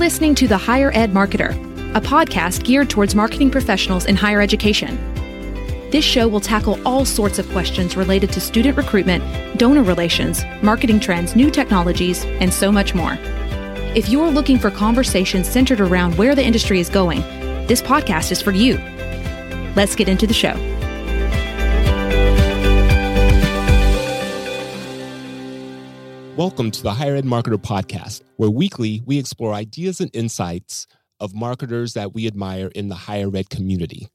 listening to The Higher Ed Marketer, a podcast geared towards marketing professionals in higher education. This show will tackle all sorts of questions related to student recruitment, donor relations, marketing trends, new technologies, and so much more. If you're looking for conversations centered around where the industry is going, this podcast is for you. Let's get into the show. Welcome to the Higher Ed Marketer Podcast, where weekly we explore ideas and insights of marketers that we admire in the higher ed community.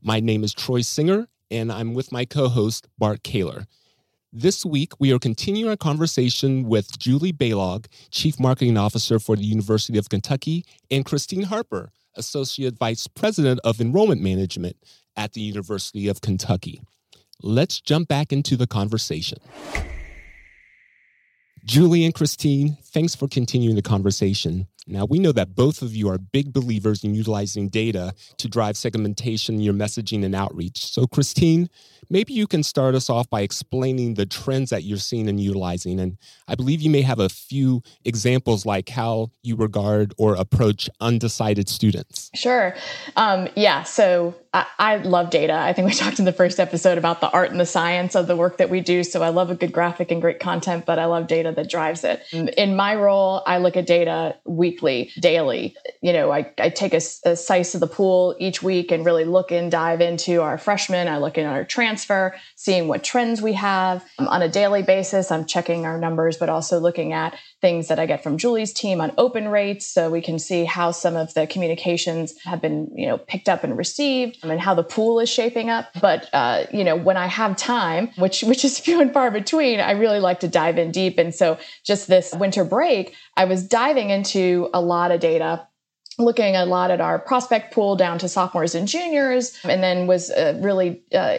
My name is Troy Singer, and I'm with my co host, Bart Caylor. This week, we are continuing our conversation with Julie Balog, Chief Marketing Officer for the University of Kentucky, and Christine Harper, Associate Vice President of Enrollment Management at the University of Kentucky. Let's jump back into the conversation. Julie and Christine, thanks for continuing the conversation. Now, we know that both of you are big believers in utilizing data to drive segmentation in your messaging and outreach. So, Christine, maybe you can start us off by explaining the trends that you're seeing and utilizing. And I believe you may have a few examples like how you regard or approach undecided students. Sure. Um, yeah. So, I, I love data. I think we talked in the first episode about the art and the science of the work that we do. So, I love a good graphic and great content, but I love data that drives it. In my role, I look at data weekly, daily. You know, I, I take a, a slice of the pool each week and really look and dive into our freshmen. I look in our transfer, seeing what trends we have um, on a daily basis. I'm checking our numbers, but also looking at things that I get from Julie's team on open rates, so we can see how some of the communications have been, you know, picked up and received, and how the pool is shaping up. But uh, you know, when I have time, which which is few and far between, I really like to dive in deep. And so, just this winter break, I was diving into a lot of data looking a lot at our prospect pool down to sophomores and juniors, and then was uh, really uh,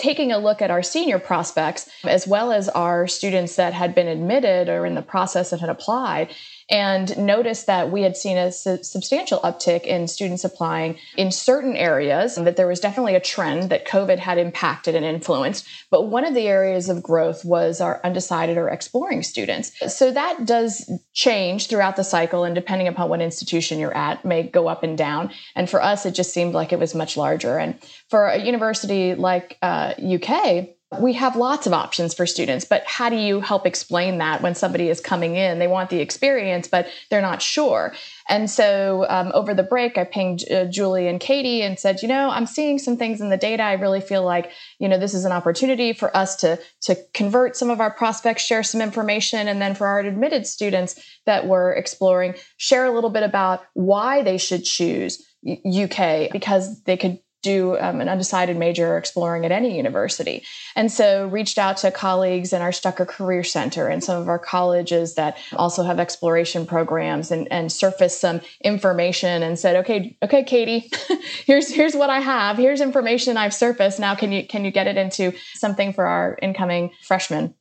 taking a look at our senior prospects as well as our students that had been admitted or in the process that had applied and noticed that we had seen a su- substantial uptick in students applying in certain areas and that there was definitely a trend that covid had impacted and influenced but one of the areas of growth was our undecided or exploring students. So that does change throughout the cycle and depending upon what institution you're at may go up and down and for us it just seemed like it was much larger. And for a university like uh, uk we have lots of options for students, but how do you help explain that when somebody is coming in? They want the experience, but they're not sure. And so um, over the break, I pinged uh, Julie and Katie and said, you know, I'm seeing some things in the data. I really feel like, you know, this is an opportunity for us to to convert some of our prospects, share some information, and then for our admitted students that we're exploring, share a little bit about why they should choose UK because they could do um, an undecided major exploring at any university. And so reached out to colleagues in our Stuckert Career Center and some of our colleges that also have exploration programs and, and surfaced some information and said, okay, okay, Katie, here's here's what I have. Here's information I've surfaced. Now can you can you get it into something for our incoming freshmen?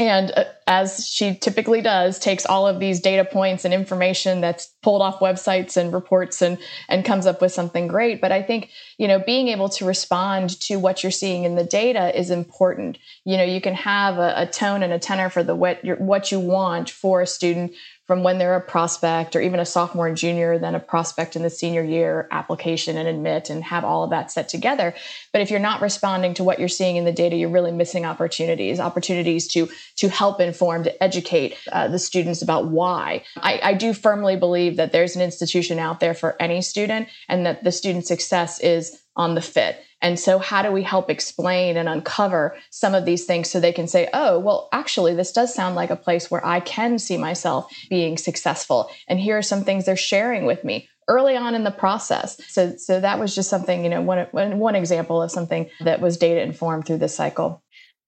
And uh, as she typically does takes all of these data points and information that's pulled off websites and reports and and comes up with something great. But i think you know being able to respond to what you're seeing in the data is important. You know you can have a, a tone and a tenor for the what you what you want for a student from when they're a prospect or even a sophomore and junior, then a prospect in the senior year application and admit and have all of that set together. But if you're not responding to what you're seeing in the data, you're really missing opportunities, opportunities to, to help inform, to educate uh, the students about why. I, I do firmly believe that there's an institution out there for any student and that the student success is on the fit. And so, how do we help explain and uncover some of these things so they can say, oh, well, actually, this does sound like a place where I can see myself being successful. And here are some things they're sharing with me early on in the process. So, so that was just something, you know, one, one example of something that was data informed through this cycle.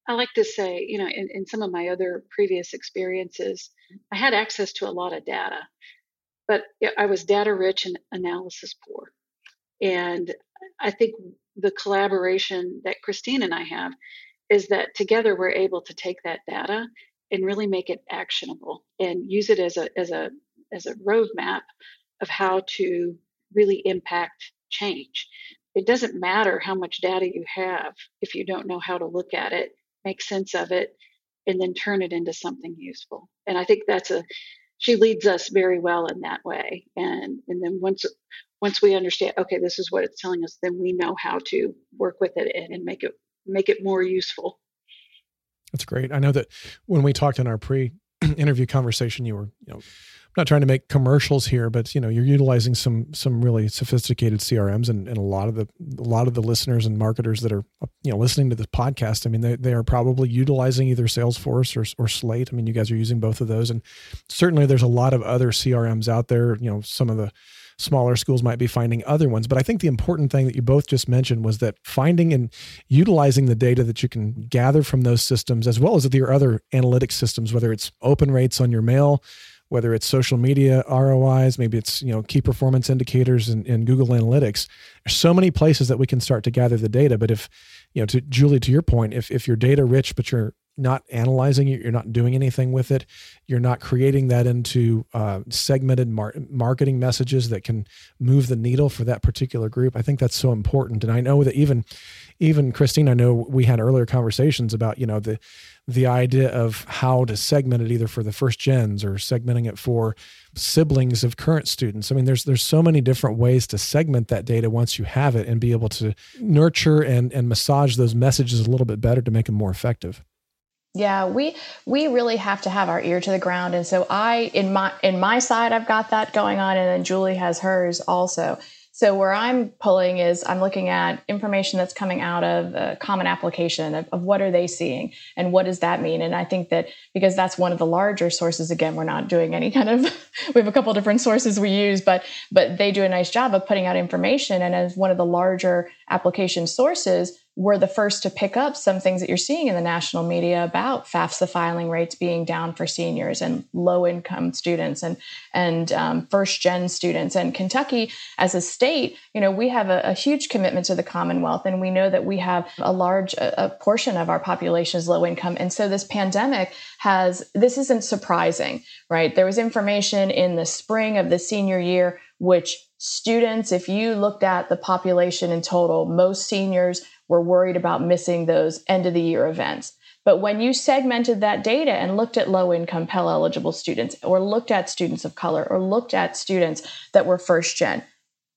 I like to say, you know, in, in some of my other previous experiences, I had access to a lot of data, but I was data rich and analysis poor. And I think the collaboration that Christine and I have is that together we're able to take that data and really make it actionable and use it as a as a as a roadmap of how to really impact change. It doesn't matter how much data you have if you don't know how to look at it, make sense of it, and then turn it into something useful. And I think that's a she leads us very well in that way. And and then once once we understand, okay, this is what it's telling us, then we know how to work with it and, and make it make it more useful. That's great. I know that when we talked in our pre-interview conversation, you were, you know, not trying to make commercials here, but you know, you're utilizing some some really sophisticated CRMs, and, and a lot of the a lot of the listeners and marketers that are you know listening to this podcast. I mean, they they are probably utilizing either Salesforce or or Slate. I mean, you guys are using both of those, and certainly there's a lot of other CRMs out there. You know, some of the smaller schools might be finding other ones. But I think the important thing that you both just mentioned was that finding and utilizing the data that you can gather from those systems, as well as your other analytics systems, whether it's open rates on your mail, whether it's social media ROIs, maybe it's you know key performance indicators in, in Google Analytics. There's so many places that we can start to gather the data. But if you know, to Julie, to your point, if if you're data rich but you're not analyzing it, you're not doing anything with it, you're not creating that into uh, segmented mar- marketing messages that can move the needle for that particular group. I think that's so important. And I know that even, even Christine, I know we had earlier conversations about you know the the idea of how to segment it either for the first gens or segmenting it for siblings of current students. I mean, there's there's so many different ways to segment that data once you have it and be able to nurture and and massage those messages a little bit better to make them more effective. Yeah, we we really have to have our ear to the ground, and so I in my in my side I've got that going on, and then Julie has hers also. So where I'm pulling is I'm looking at information that's coming out of a common application of, of, what are they seeing and what does that mean? And I think that because that's one of the larger sources, again, we're not doing any kind of we have a couple different sources we use, but but they do a nice job of putting out information. And as one of the larger application sources, we're the first to pick up some things that you're seeing in the national media about FAFSA filing rates being down for seniors and low income students and and um, first gen students. And Kentucky, as a state, you know, we have a, a, huge commitment to the Commonwealth, and we know that we have a large a, a portion of our population is low income. And so this pandemic has this isn't surprising, right? There was information in the spring of the senior year which students, if you looked at the population in total, most seniors were worried about missing those end of the year events. But when you segmented that data and looked at low income Pell eligible students, or looked at students of color, or looked at students that were first gen,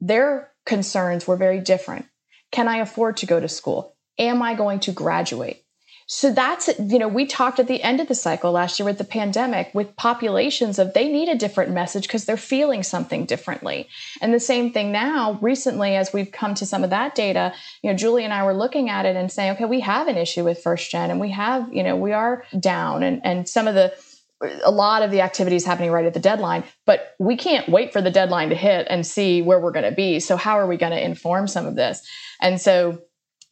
their concerns were very different. Can I afford to go to school? Am I going to graduate? So that's, you know, we talked at the end of the cycle last year with the pandemic with populations of they need a different message because they're feeling something differently. And the same thing now, recently, as we've come to some of that data, you know, Julie and I were looking at it and saying, okay, we have an issue with first gen and we have, you know, we are down and, and some of the, a lot of the activities happening right at the deadline, but we can't wait for the deadline to hit and see where we're going to be. So how are we going to inform some of this? And so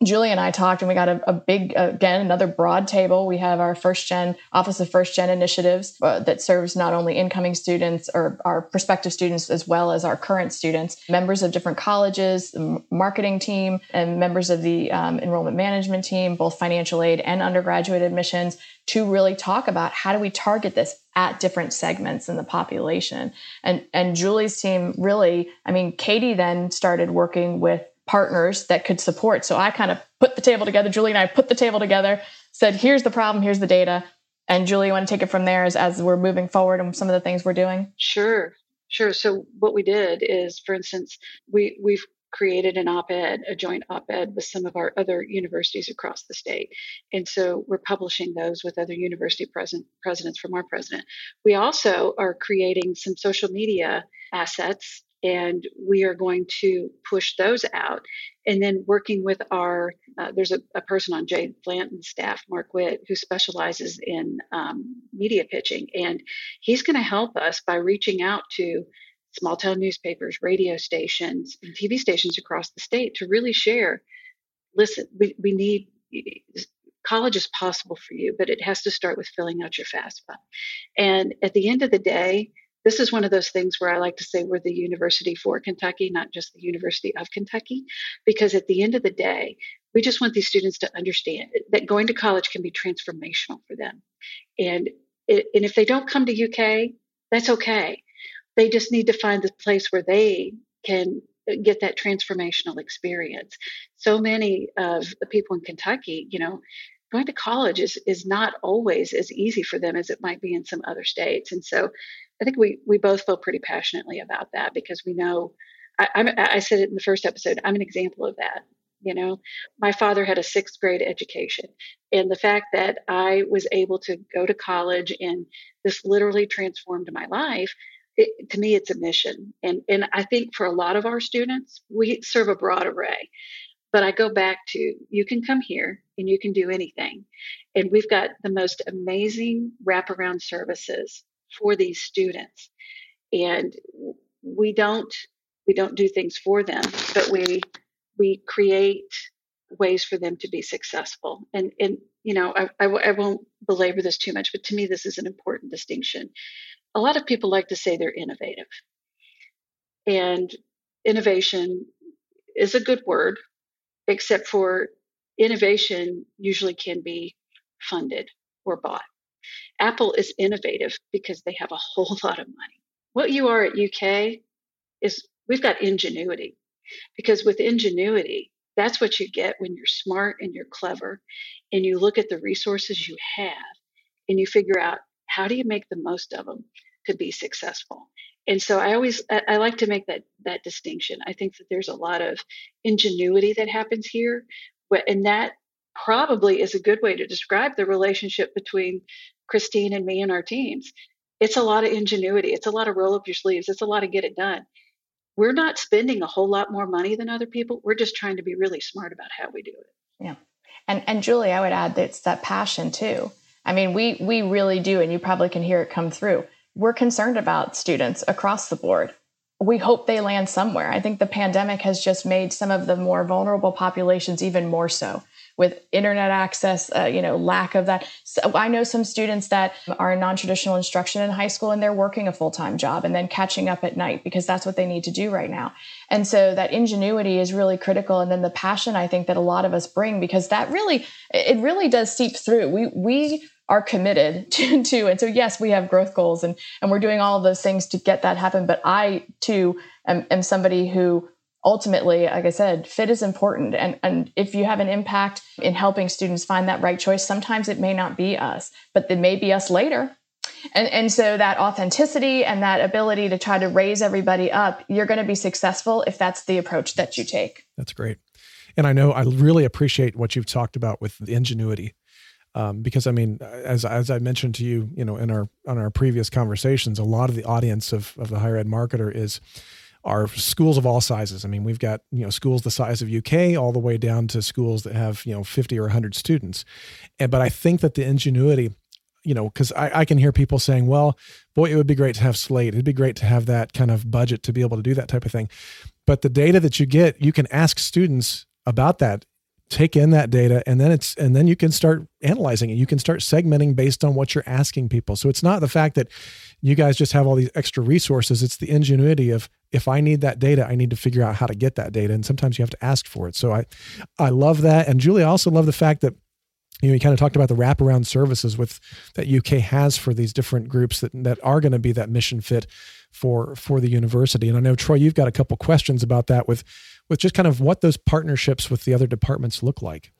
Julie and I talked, and we got a, a, big, again, another broad table. We have our first gen Office of First Gen Initiatives uh, that serves not only incoming students or our prospective students as well as our current students, members of different colleges, marketing team, and members of the um, enrollment management team, both financial aid and undergraduate admissions, to really talk about how do we target this at different segments in the population. And and Julie's team really, I mean, Katie then started working with partners that could support. So I kind of put the table together. Julie and I put the table together, said, here's the problem, here's the data. And Julie, you want to take it from there as, as we're moving forward and some of the things we're doing? Sure, sure. So what we did is, for instance, we we've created an op-ed, a joint op-ed with some of our other universities across the state. And so we're publishing those with other university president, presidents from our president. We also are creating some social media assets and we are going to push those out. And then working with our, uh, there's a, a, person on Jay Blanton's staff, Mark Witt, who specializes in um, media pitching, and he's going to help us by reaching out to small town newspapers, radio stations, and TV stations across the state to really share. Listen, we, we need college is possible for you, but it has to start with filling out your FAFSA. And at the end of the day, this is one of those things where I like to say we're the university for Kentucky, not just the University of Kentucky, because at the end of the day, we just want these students to understand that going to college can be transformational for them. And, it, and if they don't come to UK, that's okay. They just need to find the place where they can get that transformational experience. So many of the people in Kentucky, you know, going to college is is not always as easy for them as it might be in some other states. And so I think we we both feel pretty passionately about that because we know I, I, I said it in the first episode. I'm an example of that. You know, my father had a sixth grade education, and the fact that I was able to go to college and this literally transformed my life. It, to me, it's a mission, and and I think for a lot of our students, we serve a broad array. But I go back to you can come here and you can do anything. And we've got the most amazing wraparound services for these students. And we don't we don't do things for them, but we we create ways for them to be successful. And and you know I, I, I won't belabor this too much, but to me this is an important distinction. A lot of people like to say they're innovative, and innovation is a good word except for innovation usually can be funded or bought. Apple is innovative because they have a whole lot of money. What you are at UK is we've got ingenuity because with ingenuity, that's what you get when you're smart and you're clever and you look at the resources you have and you figure out how do you make the most of them to be successful and so I always I like to make that that distinction. I think that there's a lot of ingenuity that happens here, but and that probably is a good way to describe the relationship between Christine and me and our teams. It's a lot of ingenuity. It's a lot of roll up your sleeves. It's a lot of get it done. We're not spending a whole lot more money than other people. We're just trying to be really smart about how we do it. Yeah. And and Julie, I would add that it's that passion too. I mean, we we really do, and you probably can hear it come through we're concerned about students across the board. We hope they land somewhere. I think the pandemic has just made some of the more vulnerable populations even more so with internet access, uh, you know, lack of that. So I know some students that are in non-traditional instruction in high school and they're working a full-time job and then catching up at night because that's what they need to do right now. And so that ingenuity is really critical. And then the passion I think that a lot of us bring because that really, it really does seep through. We, we are committed to, to and so yes we have growth goals and and we're doing all those things to get that happen but i too am, am somebody who ultimately like i said fit is important. And and if you have an impact in helping students find that right choice sometimes it may not be us but it may be us later. And and so that authenticity and that ability to try to raise everybody up you're going to be successful if that's the approach that you take. That's great. And i know i really appreciate what you've talked about with the ingenuity um, because I mean, as as I mentioned to you, you know, in our on our previous conversations, a lot of the audience of of the higher ed marketer is are schools of all sizes. I mean, we've got you know schools the size of UK all the way down to schools that have you know 50 or 100 students, and but I think that the ingenuity, you know, because I, I can hear people saying, well, boy, it would be great to have Slate. It'd be great to have that kind of budget to be able to do that type of thing. But the data that you get, you can ask students about that take in that data and then it's and then you can start analyzing it. You can start segmenting based on what you're asking people. So it's not the fact that you guys just have all these extra resources. It's the ingenuity of if i need that data i need to figure out how to get that data and sometimes you have to ask for it. So i i love that. And julie I also love the fact that you know, you kind of talked about the wraparound services with that UK has for these different groups that that are going to be that mission fit for for the university. And I know Troy, you've got a couple questions about that with with just kind of what those partnerships with the other departments look like.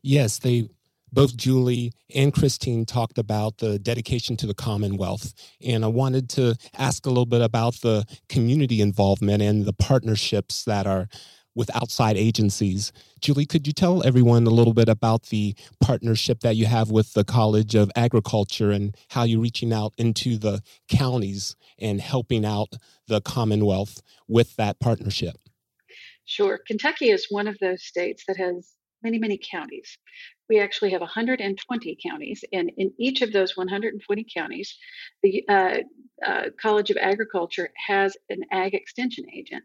Yes, they both Julie and Christine talked about the dedication to the Commonwealth. And I wanted to ask a little bit about the community involvement and the partnerships that are with outside agencies. Julie, could you tell everyone a little bit about the partnership that you have with the College of Agriculture and how you're reaching out into the counties and helping out the Commonwealth with that partnership? Sure. Kentucky is one of those states that has many, many counties. We actually have 120 counties, and in each of those 120 counties, the uh, uh, College of Agriculture has an ag extension agent,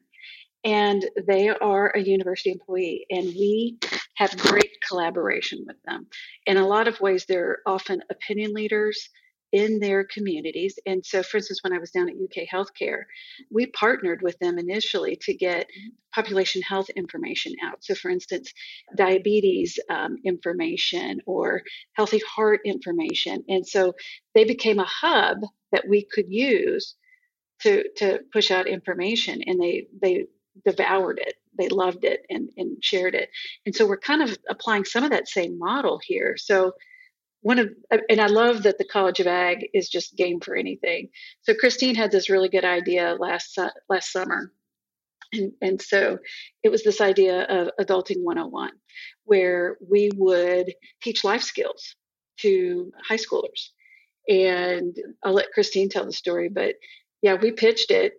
and they are a university employee, and we have great collaboration with them. In a lot of ways, they're often opinion leaders in their communities. And so, for instance, when I was down at UK Healthcare, we partnered with them initially to get population health information out. So, for instance, diabetes um, information or healthy heart information. And so they became a hub that we could use to, to push out information and they, they devoured it they loved it and, and shared it. And so we're kind of applying some of that same model here. So one of uh, and I love that the College of Ag is just game for anything. So Christine had this really good idea last last summer. And, and so it was this idea of adulting 101 where we would teach life skills to high schoolers and I'll let Christine tell the story but yeah we pitched it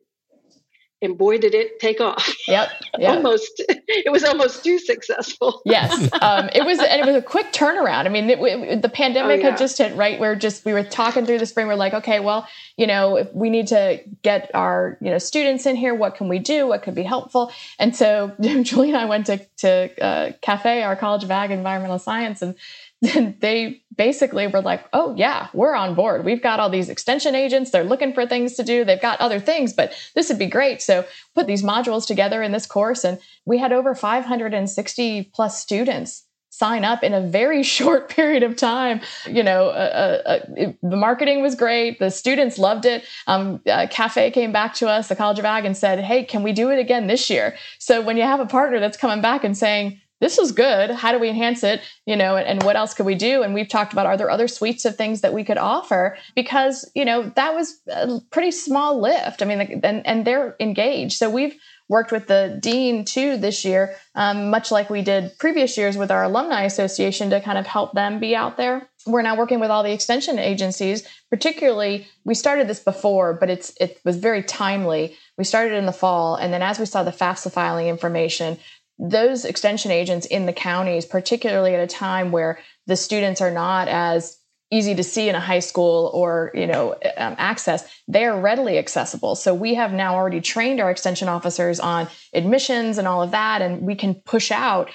and boy did it take off. Yep, yep. almost it was almost too successful. Yes um, it was and it was a quick turnaround. I mean it, it, the pandemic oh, yeah. had just hit right where just we were talking through the spring we're like okay well you know if we need to get our you know students in here what can we do? What could be helpful? And so julie and i went to to uh, cafe our college of ag environmental science and they basically were like, oh, yeah, we're on board. We've got all these extension agents. They're looking for things to do. They've got other things, but this would be great. So put these modules together in this course. And we had over 560 plus students sign up in a very short period of time. You know, uh, uh, it, the marketing was great. The students loved it. Um, uh, Cafe came back to us, the College of Ag, and said, hey, can we do it again this year? So when you have a partner that's coming back and saying, this is good. How do we enhance it? You know, and, and, what else could we do? And we've talked about are there other suites of things that we could offer? Because you know that was a pretty small lift. I mean, and and they're engaged. So we've worked with the dean too this year, um, much like we did previous years with our alumni association to kind of help them be out there. We're now working with all the extension agencies. Particularly, we started this before, but it's it was very timely. We started in the fall, and then as we saw the FAFSA filing information, those extension agents in the counties, particularly at a time where the students are not as easy to see in a high school or you know um, access they are readily accessible. So we have now already trained our extension officers on admissions and all of that and we can push out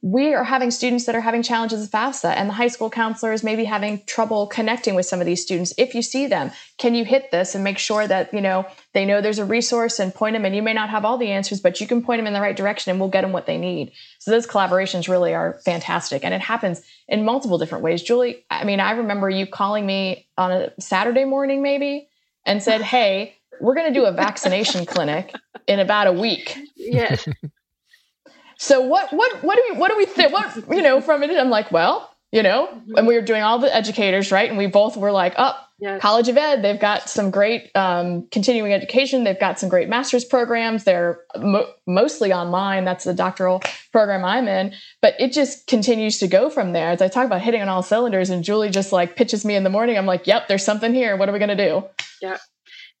we are having students that are having challenges with FAFSA, and the high school counselors may be having trouble connecting with some of these students. If you see them, can you hit this and make sure that you know they know there's a resource and point them? And you may not have all the answers, but you can point them in the right direction, and we'll get them what they need. So those collaborations really are fantastic, and it happens in multiple different ways. Julie, I mean, I remember you calling me on a Saturday morning, maybe, and said, "Hey." We're going to do a vaccination clinic in about a week. Yes. So what what what do we what do we think? What you know from it? I'm like, well, you know, mm-hmm. and we were doing all the educators, right? And we both were like, up. Oh, yes. College of Ed, they've got some great um, continuing education. They've got some great master's programs. They're mo- mostly online. That's the doctoral program I'm in. But it just continues to go from there. As I talk about hitting on all cylinders, and Julie just like pitches me in the morning. I'm like, yep, there's something here. What are we going to do? Yeah.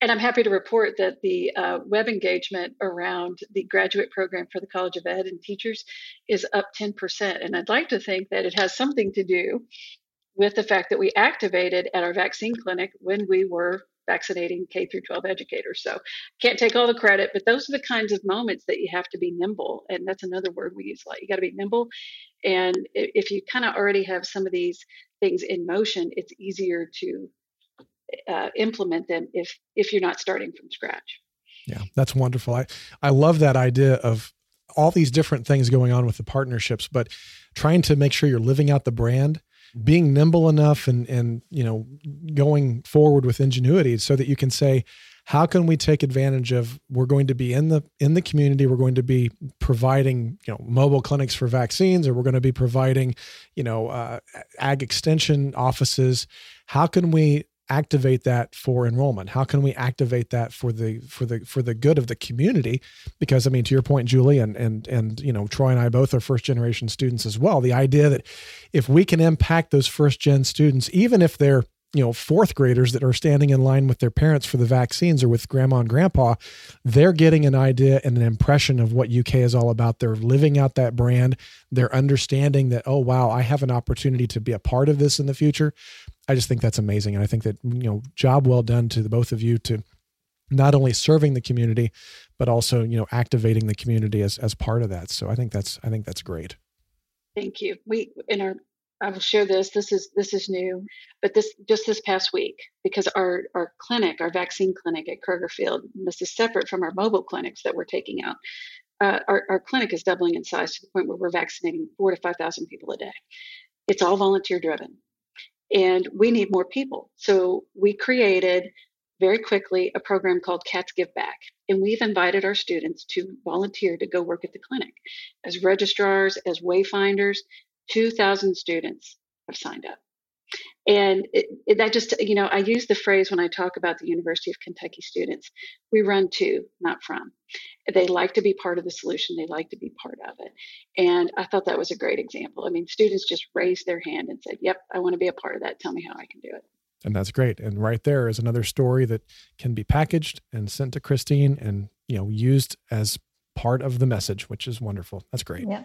And I'm happy to report that the uh, web engagement around the graduate program for the College of Ed and teachers is up 10%. And I'd like to think that it has something to do with the fact that we activated at our vaccine clinic when we were vaccinating K through 12 educators. So can't take all the credit, but those are the kinds of moments that you have to be nimble. And that's another word we use a lot. You got to be nimble. And if you kind of already have some of these things in motion, it's easier to uh, implement them if if you're not starting from scratch. Yeah, that's wonderful. I I love that idea of all these different things going on with the partnerships, but trying to make sure you're living out the brand, being nimble enough and and you know going forward with ingenuity so that you can say how can we take advantage of we're going to be in the in the community we're going to be providing you know mobile clinics for vaccines or we're going to be providing you know uh, ag extension offices how can we activate that for enrollment? How can we activate that for the for the for the good of the community? Because i mean to your point julie and and and you know troy and i both are first generation students as well. The idea that if we can impact those first gen students even if they're you know fourth graders that are standing in line with their parents for the vaccines or with grandma and grandpa they're getting an idea and an impression of what uk is all about. They're living out that brand. They're understanding that oh wow i have an opportunity to be a part of this in the future. I just think that's amazing. And i think that you know job well done to the both of you to not only serving the community but also you know activating the community as as part of that. So i think that's i think that's great. Thank you. We in our I will share this. This is this is new, but this just this past week because our our clinic, our vaccine clinic at Kroger Field, this is separate from our mobile clinics that we're taking out. Uh, our, our clinic is doubling in size to the point where we're vaccinating four to five thousand people a day. It's all volunteer driven, and we need more people. So we created very quickly a program called Cats Give Back. And we've invited our students to volunteer to go work at the clinic as registrars, as wayfinders. 2,000 students have signed up. And it, it, that just, you know, I use the phrase when I talk about the University of Kentucky students we run to, not from. They like to be part of the solution, they like to be part of it. And I thought that was a great example. I mean, students just raised their hand and said, Yep, I want to be a part of that. Tell me how I can do it. And that's great. And right there is another story that can be packaged and sent to Christine and, you know, used as part of the message, which is wonderful. That's great. Yeah.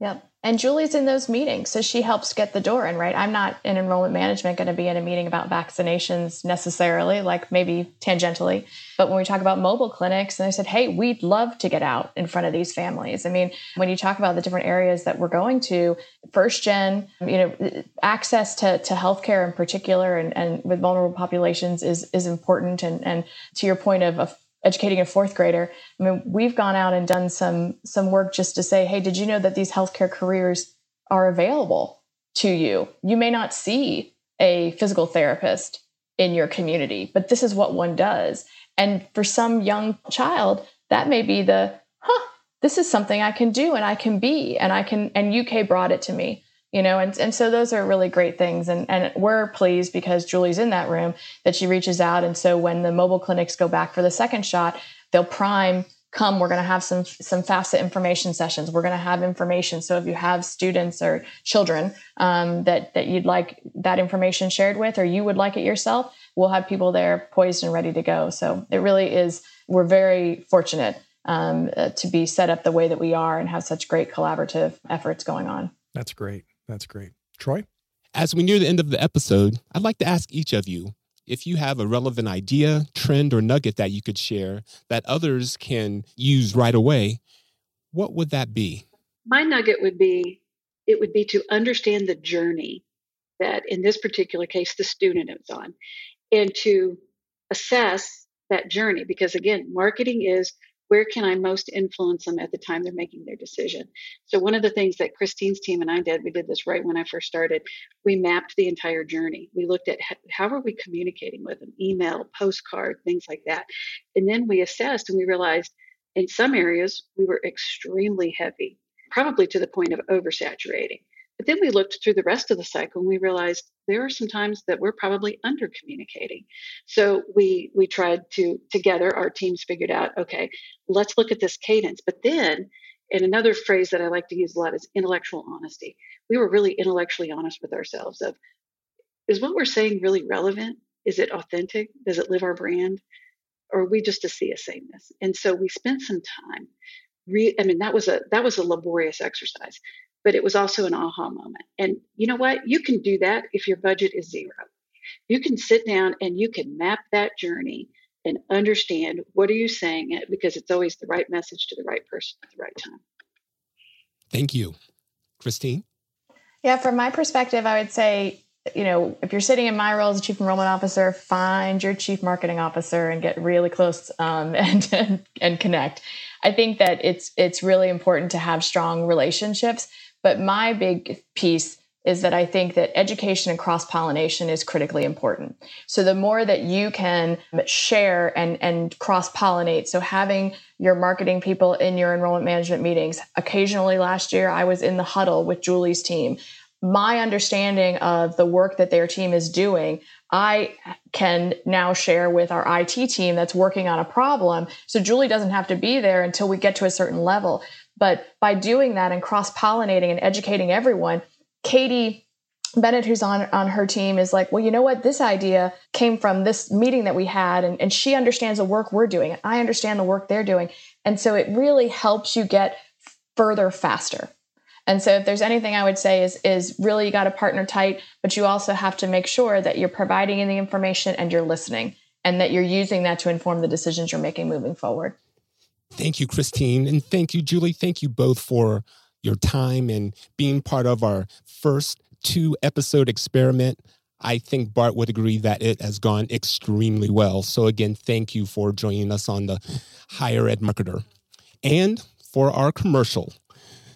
Yep. And Julie's in those meetings, so she helps get the door in, right? I'm not in enrollment management going to be in a meeting about vaccinations necessarily, like maybe tangentially. But when we talk about mobile clinics, and I said, hey, we'd love to get out in front of these families. I mean, when you talk about the different areas that we're going to, first gen, you know, access to, to healthcare in particular and, and with vulnerable populations is is important. And and to your point of, of educating a fourth grader. I mean we've gone out and done some some work just to say hey did you know that these healthcare careers are available to you? You may not see a physical therapist in your community but this is what one does. And for some young child that may be the huh this is something i can do and i can be and i can and uk brought it to me you know and, and so those are really great things. And, and we're pleased because julie's in that room that she reaches out. And so when the mobile clinics go back for the second shot they'll prime come we're going to have some some FAFSA information sessions. We're going to have information. So if you have students or children um, that that you'd like that information shared with or you would like it yourself we'll have people there poised and ready to go. So it really is we're very fortunate um, uh, to be set up the way that we are and have such great collaborative efforts going on. That's great that's great. Troy? As we near the end of the episode, I'd like to ask each of you if you have a relevant idea, trend, or nugget that you could share that others can use right away, what would that be? My nugget would be it would be to understand the journey that, in this particular case, the student is on and to assess that journey. Because again, marketing is where can I most influence them at the time they're making their decision? So, one of the things that Christine's team and I did, we did this right when I first started, we mapped the entire journey. We looked at how are we communicating with them, email, postcard, things like that. And then we assessed and we realized in some areas we were extremely heavy, probably to the point of oversaturating. But then we looked through the rest of the cycle and we realized there are some times that we're probably under communicating. So we we tried to together our teams figured out, okay, let's look at this cadence. But then and another phrase that I like to use a lot is intellectual honesty. We were really intellectually honest with ourselves of is what we're saying really relevant? Is it authentic? Does it live our brand? Or are we just a sea of sameness? And so we spent some time. Re- I mean, that was a that was a laborious exercise but it was also an aha moment. And you know what? You can do that if your budget is zero. You can sit down and you can map that journey and understand what are you saying it because it's always the right message to the right person at the right time. Thank you. Christine? Yeah, from my perspective, I would say, you know, if you're sitting in my role as a chief enrollment officer, find your chief marketing officer and get really close um, and, and and connect. I think that it's it's really important to have strong relationships but my big piece is that I think that education and cross pollination is critically important. So the more that you can share and, and cross pollinate, so having your marketing people in your enrollment management meetings. Occasionally last year, I was in the huddle with Julie's team. My understanding of the work that their team is doing, I can now share with our IT team that's working on a problem. So Julie doesn't have to be there until we get to a certain level. But by doing that and cross pollinating and educating everyone, Katie Bennett, who's on, on her team, is like, well, you know what? This idea came from this meeting that we had, and, and she understands the work we're doing, and I understand the work they're doing. And so it really helps you get further faster. And so if there's anything I would say is is really you got to partner tight, but you also have to make sure that you're providing the information and you're listening and that you're using that to inform the decisions you're making moving forward. Thank you, Christine. And thank you, Julie. Thank you both for your time and being part of our first two episode experiment. I think Bart would agree that it has gone extremely well. So, again, thank you for joining us on the Higher Ed Marketer. And for our commercial,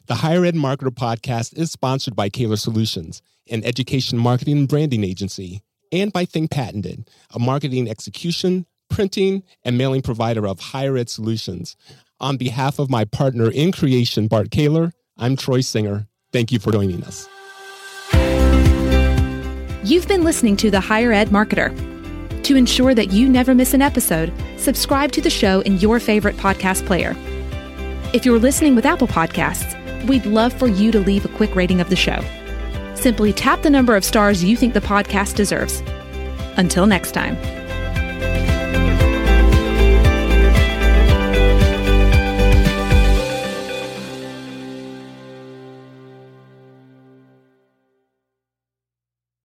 the Higher Ed Marketer podcast is sponsored by Caylor Solutions, an education marketing and branding agency, and by Think Patented, a marketing execution, printing and mailing provider of higher ed solutions. On behalf of my partner in creation, Bart Caylor, I'm Troy Singer. Thank you for joining us. You've been listening to The Higher Ed Marketer. To ensure that you never miss an episode, subscribe to the show in your favorite podcast player. If you're listening with Apple Podcasts, we'd love for you to leave a quick rating of the show. Simply tap the number of stars you think the podcast deserves. Until next time.